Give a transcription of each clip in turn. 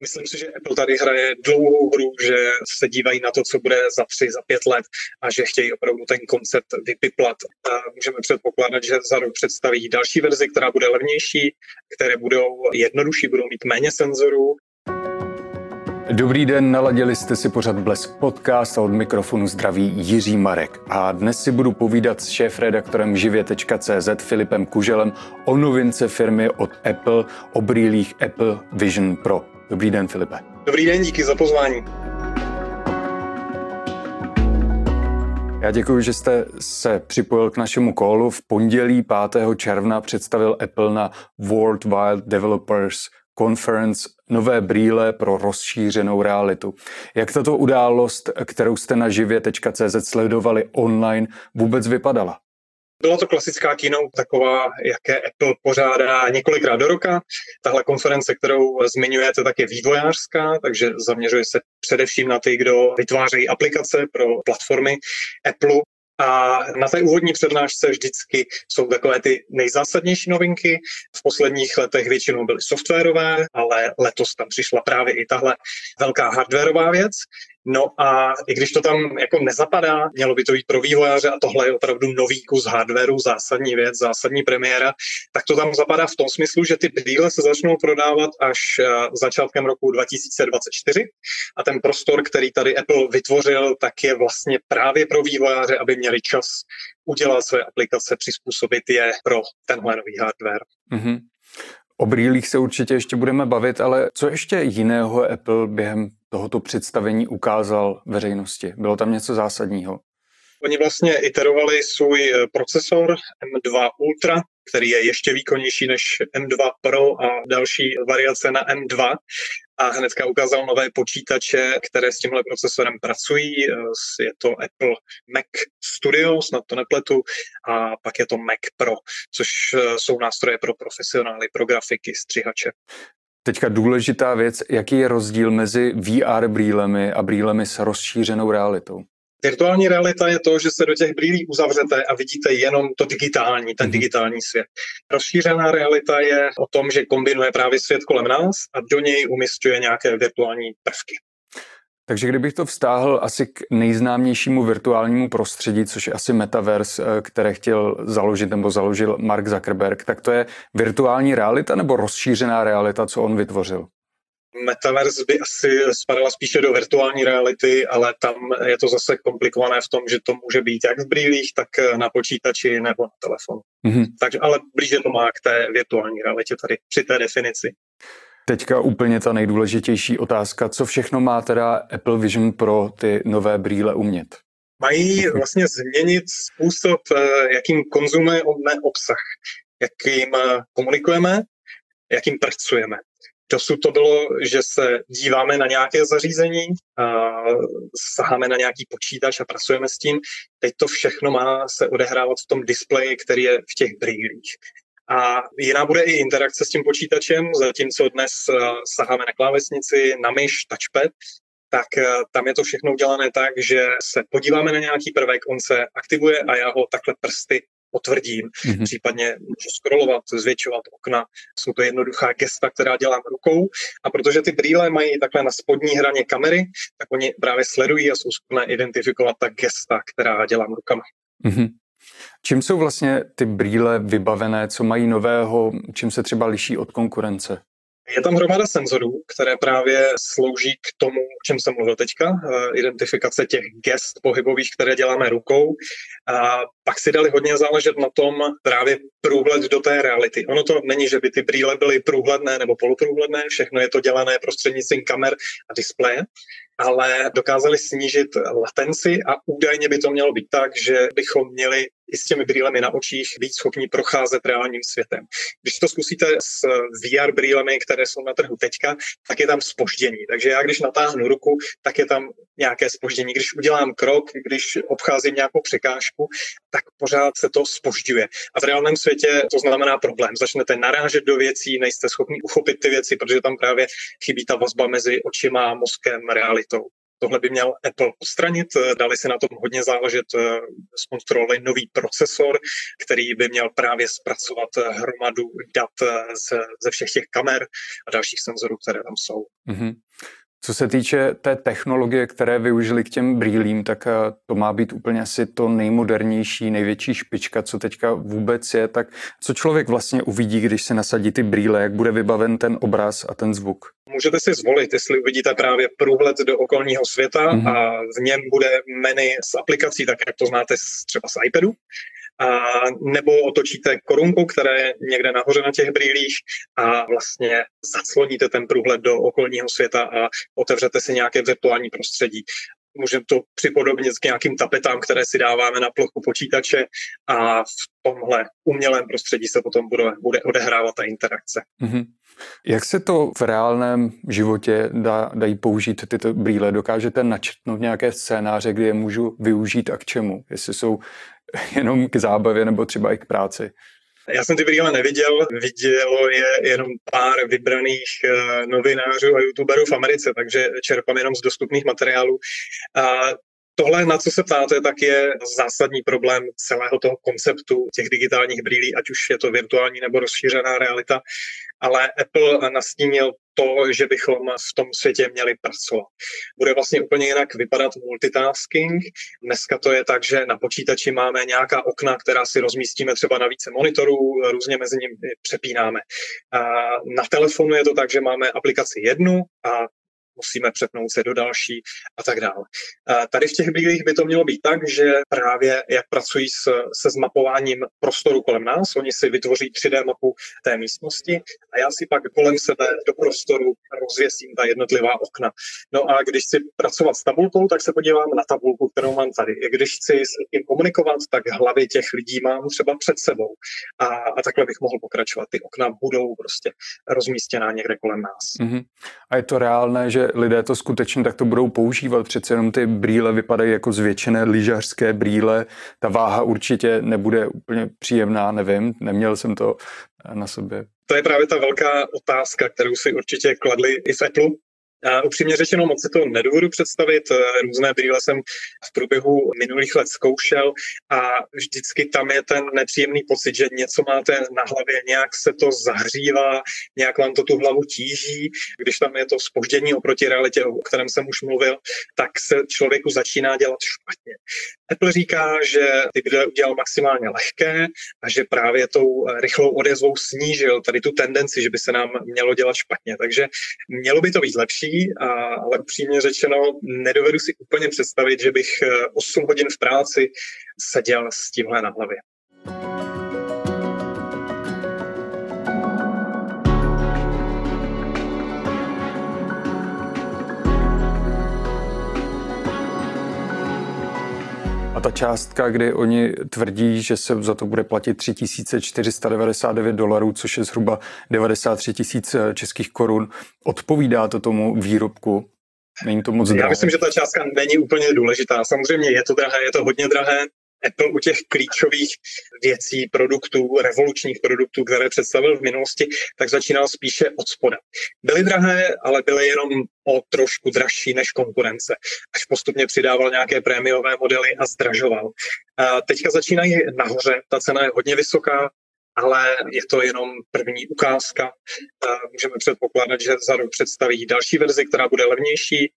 Myslím si, že Apple tady hraje dlouhou hru, že se dívají na to, co bude za tři, za pět let a že chtějí opravdu ten koncept vypiplat. A můžeme předpokládat, že za rok představí další verzi, která bude levnější, které budou jednodušší, budou mít méně senzorů Dobrý den, naladili jste si pořad Blesk podcast a od mikrofonu zdraví Jiří Marek. A dnes si budu povídat s šéf-redaktorem živě.cz Filipem Kuželem o novince firmy od Apple, o brýlích Apple Vision Pro. Dobrý den, Filipe. Dobrý den, díky za pozvání. Já děkuji, že jste se připojil k našemu kolu. V pondělí 5. června představil Apple na World Wide Developers Conference nové brýle pro rozšířenou realitu. Jak tato událost, kterou jste na živě.cz sledovali online, vůbec vypadala? Byla to klasická keynote, taková, jaké Apple pořádá několikrát do roka. Tahle konference, kterou zmiňujete, tak je vývojářská, takže zaměřuje se především na ty, kdo vytvářejí aplikace pro platformy Apple. A na té úvodní přednášce vždycky jsou takové ty nejzásadnější novinky. V posledních letech většinou byly softwarové, ale letos tam přišla právě i tahle velká hardwareová věc. No a i když to tam jako nezapadá, mělo by to být pro vývojáře a tohle je opravdu nový kus hardwareu, zásadní věc, zásadní premiéra, tak to tam zapadá v tom smyslu, že ty brýle se začnou prodávat až eh, začátkem roku 2024 a ten prostor, který tady Apple vytvořil, tak je vlastně právě pro vývojáře, aby měli čas udělat své aplikace, přizpůsobit je pro tenhle nový hardware. Mm-hmm. O brýlích se určitě ještě budeme bavit, ale co ještě jiného Apple během tohoto představení ukázal veřejnosti? Bylo tam něco zásadního? Oni vlastně iterovali svůj eh, procesor M2 Ultra, který je ještě výkonnější než M2 Pro a další variace na M2 a hnedka ukázal nové počítače, které s tímhle procesorem pracují. Eh, je to Apple Mac Studio, snad to nepletu, a pak je to Mac Pro, což eh, jsou nástroje pro profesionály, pro grafiky, střihače. Teďka důležitá věc, jaký je rozdíl mezi VR brýlemi a brýlemi s rozšířenou realitou? Virtuální realita je to, že se do těch brýlí uzavřete a vidíte jenom to digitální, ten mm-hmm. digitální svět. Rozšířená realita je o tom, že kombinuje právě svět kolem nás a do něj umistuje nějaké virtuální prvky. Takže kdybych to vztáhl asi k nejznámějšímu virtuálnímu prostředí, což je asi Metaverse, eh, které chtěl založit nebo založil Mark Zuckerberg, tak to je virtuální realita nebo rozšířená realita, co on vytvořil? Metaverse by asi spadala spíše do virtuální reality, ale tam je to zase komplikované v tom, že to může být jak v brýlích, tak na počítači nebo na telefonu. Mm-hmm. Takže ale blíže to má k té virtuální realitě tady při té definici. Teďka úplně ta nejdůležitější otázka, co všechno má teda Apple Vision pro ty nové brýle umět? Mají vlastně změnit způsob, eh, jakým konzumujeme obsah, jakým eh, komunikujeme, jakým pracujeme. Dosud to bylo, že se díváme na nějaké zařízení, a saháme na nějaký počítač a pracujeme s tím. Teď to všechno má se odehrávat v tom displeji, který je v těch brýlích. A jiná bude i interakce s tím počítačem, zatímco dnes saháme na klávesnici, na myš, touchpad, tak tam je to všechno udělané tak, že se podíváme na nějaký prvek, on se aktivuje a já ho takhle prsty potvrdím, mm-hmm. případně můžu scrollovat, zvětšovat okna. Jsou to jednoduchá gesta, která dělám rukou a protože ty brýle mají takhle na spodní hraně kamery, tak oni právě sledují a jsou schopné identifikovat ta gesta, která dělám rukama. Mm-hmm. Čím jsou vlastně ty brýle vybavené, co mají nového, čím se třeba liší od konkurence? Je tam hromada senzorů, které právě slouží k tomu, o čem jsem mluvil teďka, eh, identifikace těch gest pohybových, které děláme rukou. A pak si dali hodně záležet na tom právě průhled do té reality. Ono to není, že by ty brýle byly průhledné nebo poloprůhledné, všechno je to dělané prostřednictvím kamer a displeje, ale dokázali snížit latenci a údajně by to mělo být tak, že bychom měli i s těmi brýlemi na očích být schopni procházet reálním světem. Když to zkusíte s VR brýlemi, které jsou na trhu teďka, tak je tam spoždění. Takže já, když natáhnu ruku, tak je tam nějaké spoždění. Když udělám krok, když obcházím nějakou překážku, tak pořád se to spožďuje. A v reálném světě to znamená problém. Začnete narážet do věcí, nejste schopni uchopit ty věci, protože tam právě chybí ta vazba mezi očima, mozkem, realitou. Tohle by měl Apple odstranit, dali si na tom hodně záležet, zkontrolovali nový procesor, který by měl právě zpracovat hromadu dat ze všech těch kamer a dalších senzorů, které tam jsou. Mm-hmm. Co se týče té technologie, které využili k těm brýlím, tak eh, to má být úplně asi to nejmodernější, největší špička, co teďka vůbec je. Tak co člověk vlastně uvidí, když se nasadí ty brýle, jak bude vybaven ten obraz a ten zvuk? Můžete si zvolit, jestli uvidíte právě průhled do okolního světa mm-hmm. a v něm bude menu s aplikací, tak jak to znáte třeba z iPadu, a nebo otočíte korunku, které je někde nahoře na těch brýlích a vlastně zacloníte ten průhled do okolního světa a otevřete si nějaké virtuální prostředí. Můžeme to připodobnit k nějakým tapetám, které si dáváme na plochu počítače a v tomhle umělém prostředí se potom bude, bude odehrávat ta interakce. Mm-hmm. Jak se to v reálném životě dá, dají použít tyto brýle? Dokážete načrtnout nějaké scénáře, kdy je můžu využít a k čemu? Jestli jsou jenom k zábavě nebo třeba i k práci? Já jsem ty brýle neviděl, vidělo je jenom pár vybraných uh, novinářů a youtuberů v Americe, takže čerpám jenom z dostupných materiálů. A Tohle, na co se ptáte, tak je zásadní problém celého toho konceptu těch digitálních brýlí, ať už je to virtuální nebo rozšířená realita, ale Apple nastínil to, že bychom v tom světě měli pracovat. Bude vlastně úplně jinak vypadat multitasking. Dneska to je tak, že na počítači máme nějaká okna, která si rozmístíme třeba na více monitorů, různě mezi nimi přepínáme. A na telefonu je to tak, že máme aplikaci jednu a musíme přepnout se do další a tak dále. Tady v těch bílých by to mělo být tak, že právě jak pracují s, se zmapováním prostoru kolem nás, oni si vytvoří 3D mapu té místnosti a já si pak kolem sebe do prostoru rozvěsím ta jednotlivá okna. No a když chci pracovat s tabulkou, tak se podívám na tabulku, kterou mám tady. Když chci s tím komunikovat, tak hlavy těch lidí mám třeba před sebou. A, a takhle bych mohl pokračovat. Ty okna budou prostě rozmístěná někde kolem nás. Mm-hmm. A je to reálné, že lidé to skutečně takto budou používat. Přece jenom ty brýle vypadají jako zvětšené lyžařské brýle. Ta váha určitě nebude úplně příjemná, nevím, neměl jsem to na sobě. To je právě ta velká otázka, kterou si určitě kladli i v Apple, a upřímně řečeno, moc si to nedovedu představit. Různé brýle jsem v průběhu minulých let zkoušel a vždycky tam je ten nepříjemný pocit, že něco máte na hlavě, nějak se to zahřívá, nějak vám to tu hlavu tíží. Když tam je to spoždění oproti realitě, o kterém jsem už mluvil, tak se člověku začíná dělat špatně. Apple říká, že ty brýle udělal maximálně lehké a že právě tou rychlou odezvou snížil tady tu tendenci, že by se nám mělo dělat špatně. Takže mělo by to být lepší, lepší, a, ale upřímně řečeno nedovedu si úplně představit, že bych 8 eh, hodin v práci seděl s tímhle na hlavě. A ta částka, kdy oni tvrdí, že se za to bude platit 3499 dolarů, což je zhruba 93 tisíc eh, českých korun, odpovídá to tomu výrobku? Není to moc drahé? Já myslím, že ta částka není úplně důležitá. Samozřejmě je to drahé, je to hodně drahé, Apple u těch klíčových věcí, produktů, revolučních produktů, které představil v minulosti, tak začínal spíše od spoda. Byly drahé, ale byly jenom o trošku dražší než konkurence. Až postupně přidával nějaké prémiové modely a zdražoval. A teďka začínají nahoře, ta cena je hodně vysoká, ale je to jenom první ukázka. Můžeme předpokládat, že za rok představí další verzi, která bude levnější.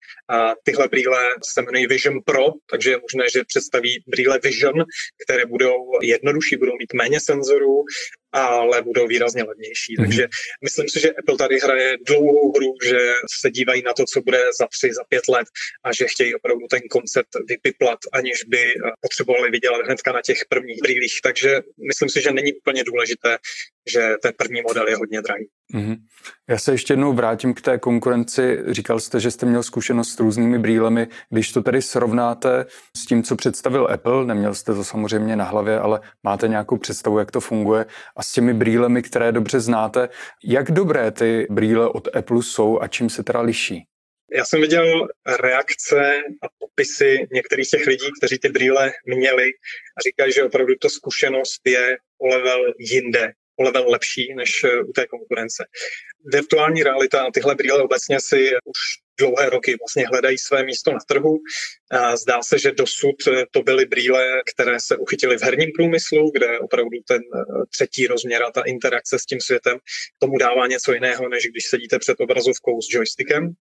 Tyhle brýle se jmenují Vision Pro, takže je možné, že představí brýle Vision, které budou jednodušší, budou mít méně senzorů ale budou výrazně levnější. Mm-hmm. Takže myslím si, že Apple tady hraje dlouhou hru, že se dívají na to, co bude za tři, za pět let a že chtějí opravdu ten koncept vypiplat, aniž by potřebovali vydělat hnedka na těch prvních brýlích. Takže myslím si, že není úplně důležité, že ten první model je hodně drahý. Mm-hmm. Já se ještě jednou vrátím k té konkurenci. Říkal jste, že jste měl zkušenost s různými brýlemi. Když to tedy srovnáte s tím, co představil Apple, neměl jste to samozřejmě na hlavě, ale máte nějakou představu, jak to funguje, a s těmi brýlemi, které dobře znáte, jak dobré ty brýle od Apple jsou a čím se teda liší? Já jsem viděl reakce a popisy některých těch lidí, kteří ty brýle měli a říkají, že opravdu to zkušenost je o level jinde, o level lepší než u té konkurence. Virtuální realita a tyhle brýle obecně si už dlouhé roky vlastně hledají své místo na trhu. Zdá se, že dosud to byly brýle, které se uchytily v herním průmyslu, kde opravdu ten eh, třetí rozměr a ta interakce s tím světem tomu dává něco jiného, než když sedíte před obrazovkou s joystickem.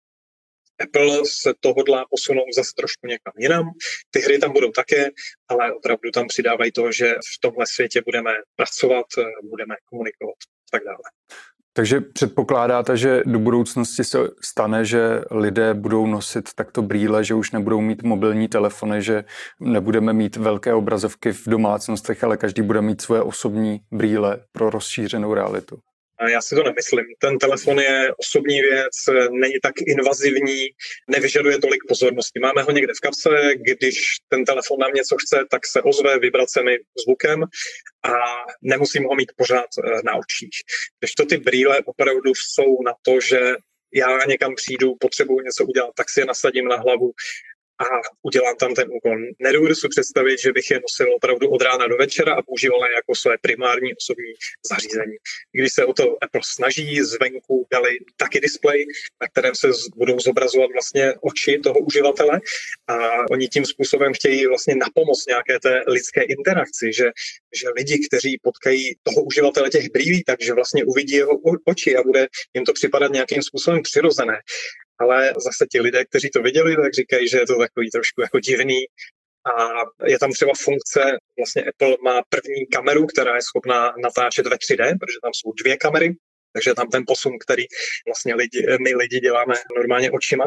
Apple se to hodlá posunout zase trošku někam jinam. Ty hry tam budou také, ale opravdu tam přidávají to, že v tomhle světě budeme pracovat, budeme komunikovat a tak dále. Takže předpokládáte, že do budoucnosti se stane, že lidé budou nosit takto brýle, že už nebudou mít mobilní telefony, že nebudeme mít velké obrazovky v domácnostech, ale každý bude mít svoje osobní brýle pro rozšířenou realitu. Já si to nemyslím. Ten telefon je osobní věc, není tak invazivní, nevyžaduje tolik pozornosti. Máme ho někde v kapse, když ten telefon nám něco chce, tak se ozve vibracemi zvukem a nemusím ho mít pořád eh, na očích. Když to ty brýle opravdu jsou na to, že já někam přijdu, potřebuji něco udělat, tak si je nasadím na hlavu a udělám tam ten úkon. Nedovedu si představit, že bych je nosil opravdu od rána do večera a používal je jako své primární osobní zařízení. Když se o to Apple snaží, zvenku dali taky display, na kterém se budou zobrazovat vlastně oči toho uživatele a oni tím způsobem chtějí vlastně napomoc nějaké té lidské interakci, že, že lidi, kteří potkají toho uživatele těch brýlí, takže vlastně uvidí jeho oči a bude jim to připadat nějakým způsobem přirozené ale zase ti lidé, kteří to viděli, tak říkají, že je to takový trošku jako divný. A je tam třeba funkce, vlastně Apple má první kameru, která je schopná natáčet ve 3D, protože tam jsou dvě kamery, takže tam ten posun, který vlastně lidi, my lidi děláme normálně očima.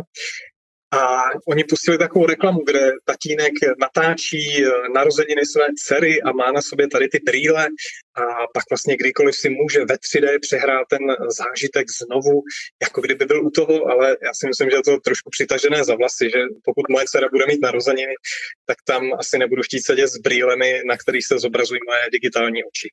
A oni pustili takovou reklamu, kde tatínek natáčí eh, narozeniny své dcery a má na sobě tady ty brýle a pak vlastně kdykoliv si může ve 3D přehrát ten zážitek znovu, jako kdyby byl u toho, ale já si myslím, že je to trošku přitažené za vlasy, že pokud moje dcera bude mít narozeniny, tak tam asi nebudu chtít sedět s brýlemi, na kterých se zobrazují moje digitální oči.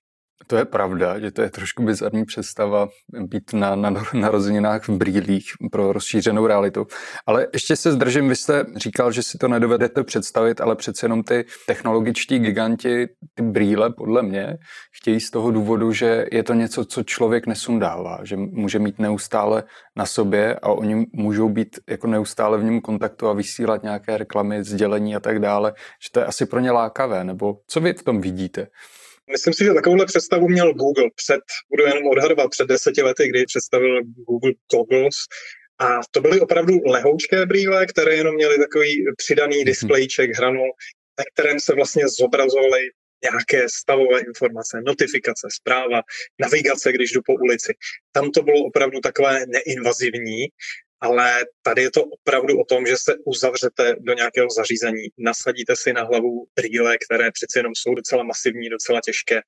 To je pravda, že to je trošku bizarní představa být na, na narozeninách v brýlích pro rozšířenou realitu. Ale ještě se zdržím, vy jste říkal, že si to nedovedete představit, ale přece jenom ty technologičtí giganti, ty brýle podle mě, chtějí z toho důvodu, že je to něco, co člověk nesundává, že může mít neustále na sobě a oni můžou být jako neustále v něm kontaktu a vysílat nějaké reklamy, sdělení a tak dále, že to je asi pro ně lákavé, nebo co vy v tom vidíte? Myslím si, že takovouhle představu měl Google před, budu jenom odhadovat, před deseti lety, kdy představil Google Goggles, a to byly opravdu lehoučké brýle, které jenom měly takový přidaný mhm. displejček hranul, na kterém se vlastně zobrazovaly nějaké stavové informace, notifikace, zpráva, navigace, když jdu po ulici. Tam to bylo opravdu takové neinvazivní ale tady je to opravdu o tom, že se uzavřete do nějakého zařízení, nasadíte si na hlavu brýle, které přeci jenom jsou docela masivní, docela těžké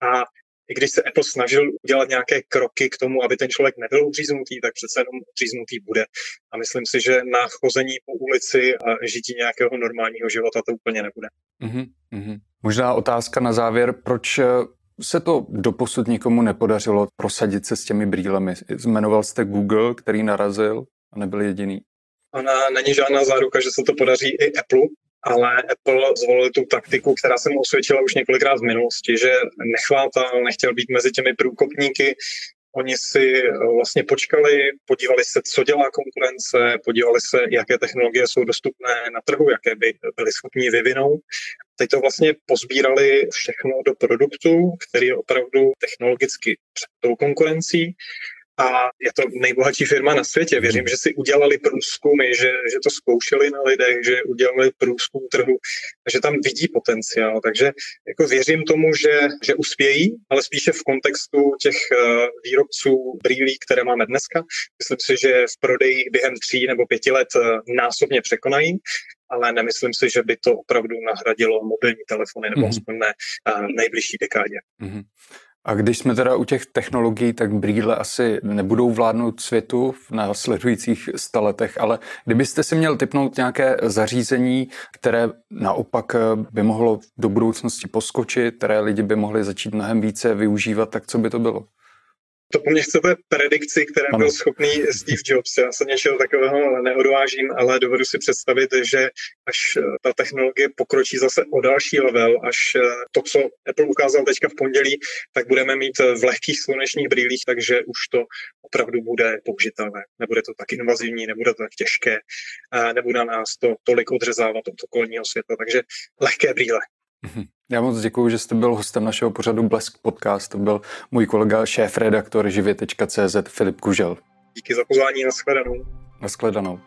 a i když se Apple snažil udělat nějaké kroky k tomu, aby ten člověk nebyl uříznutý, tak přece jenom uříznutý bude. A myslím si, že na chození po ulici a žití nějakého normálního života to úplně nebude. Mm-hmm. Možná otázka na závěr, proč se to doposud nikomu nepodařilo prosadit se s těmi brýlemi? Zmenoval jste Google, který narazil a nebyl jediný. Ona není žádná záruka, že se to podaří i Apple, ale Apple zvolil tu taktiku, která se mu osvědčila už několikrát v minulosti, že nechvátal, nechtěl být mezi těmi průkopníky, Oni si eh, vlastně počkali, podívali se, co dělá konkurence, podívali se, jaké technologie jsou dostupné na trhu, jaké by byly schopni vyvinout. Teď to vlastně pozbírali všechno do produktu, který je opravdu technologicky před tou konkurencí a je to nejbohatší firma na světě. Věřím, že si udělali průzkumy, že, že to zkoušeli na lidech, že udělali průzkum trhu, že tam vidí potenciál. Takže jako věřím tomu, že, že uspějí, ale spíše v kontextu těch uh, výrobců brýlí, které máme dneska. Myslím si, že v prodeji během tří nebo pěti let uh, násobně překonají ale nemyslím si, že by to opravdu nahradilo mobilní telefony, nebo mm-hmm. aspoň ne uh, nejbližší dekádě. Mm-hmm. A když jsme teda u těch technologií, tak brýle asi nebudou vládnout světu v následujících staletech, ale kdybyste si měl typnout nějaké zařízení, které naopak by mohlo do budoucnosti poskočit, které lidi by mohli začít mnohem více využívat, tak co by to bylo? To po mně chcete predikci, které ano. byl schopný Steve Jobs. Já se něčeho takového neodvážím, ale dovedu si představit, že až eh, ta technologie pokročí zase o další level, až eh, to, co Apple ukázal teďka v pondělí, tak budeme mít v lehkých slunečních brýlích, takže už to opravdu bude použitelné. Nebude to tak invazivní, nebude to tak těžké, nebude nás to tolik odřezávat od okolního světa, takže lehké brýle. Mhm. Já moc děkuji, že jste byl hostem našeho pořadu Blesk Podcast. To byl můj kolega, šéf-redaktor živě.cz Filip Kužel. Díky za pozvání, nashledanou. Nashledanou.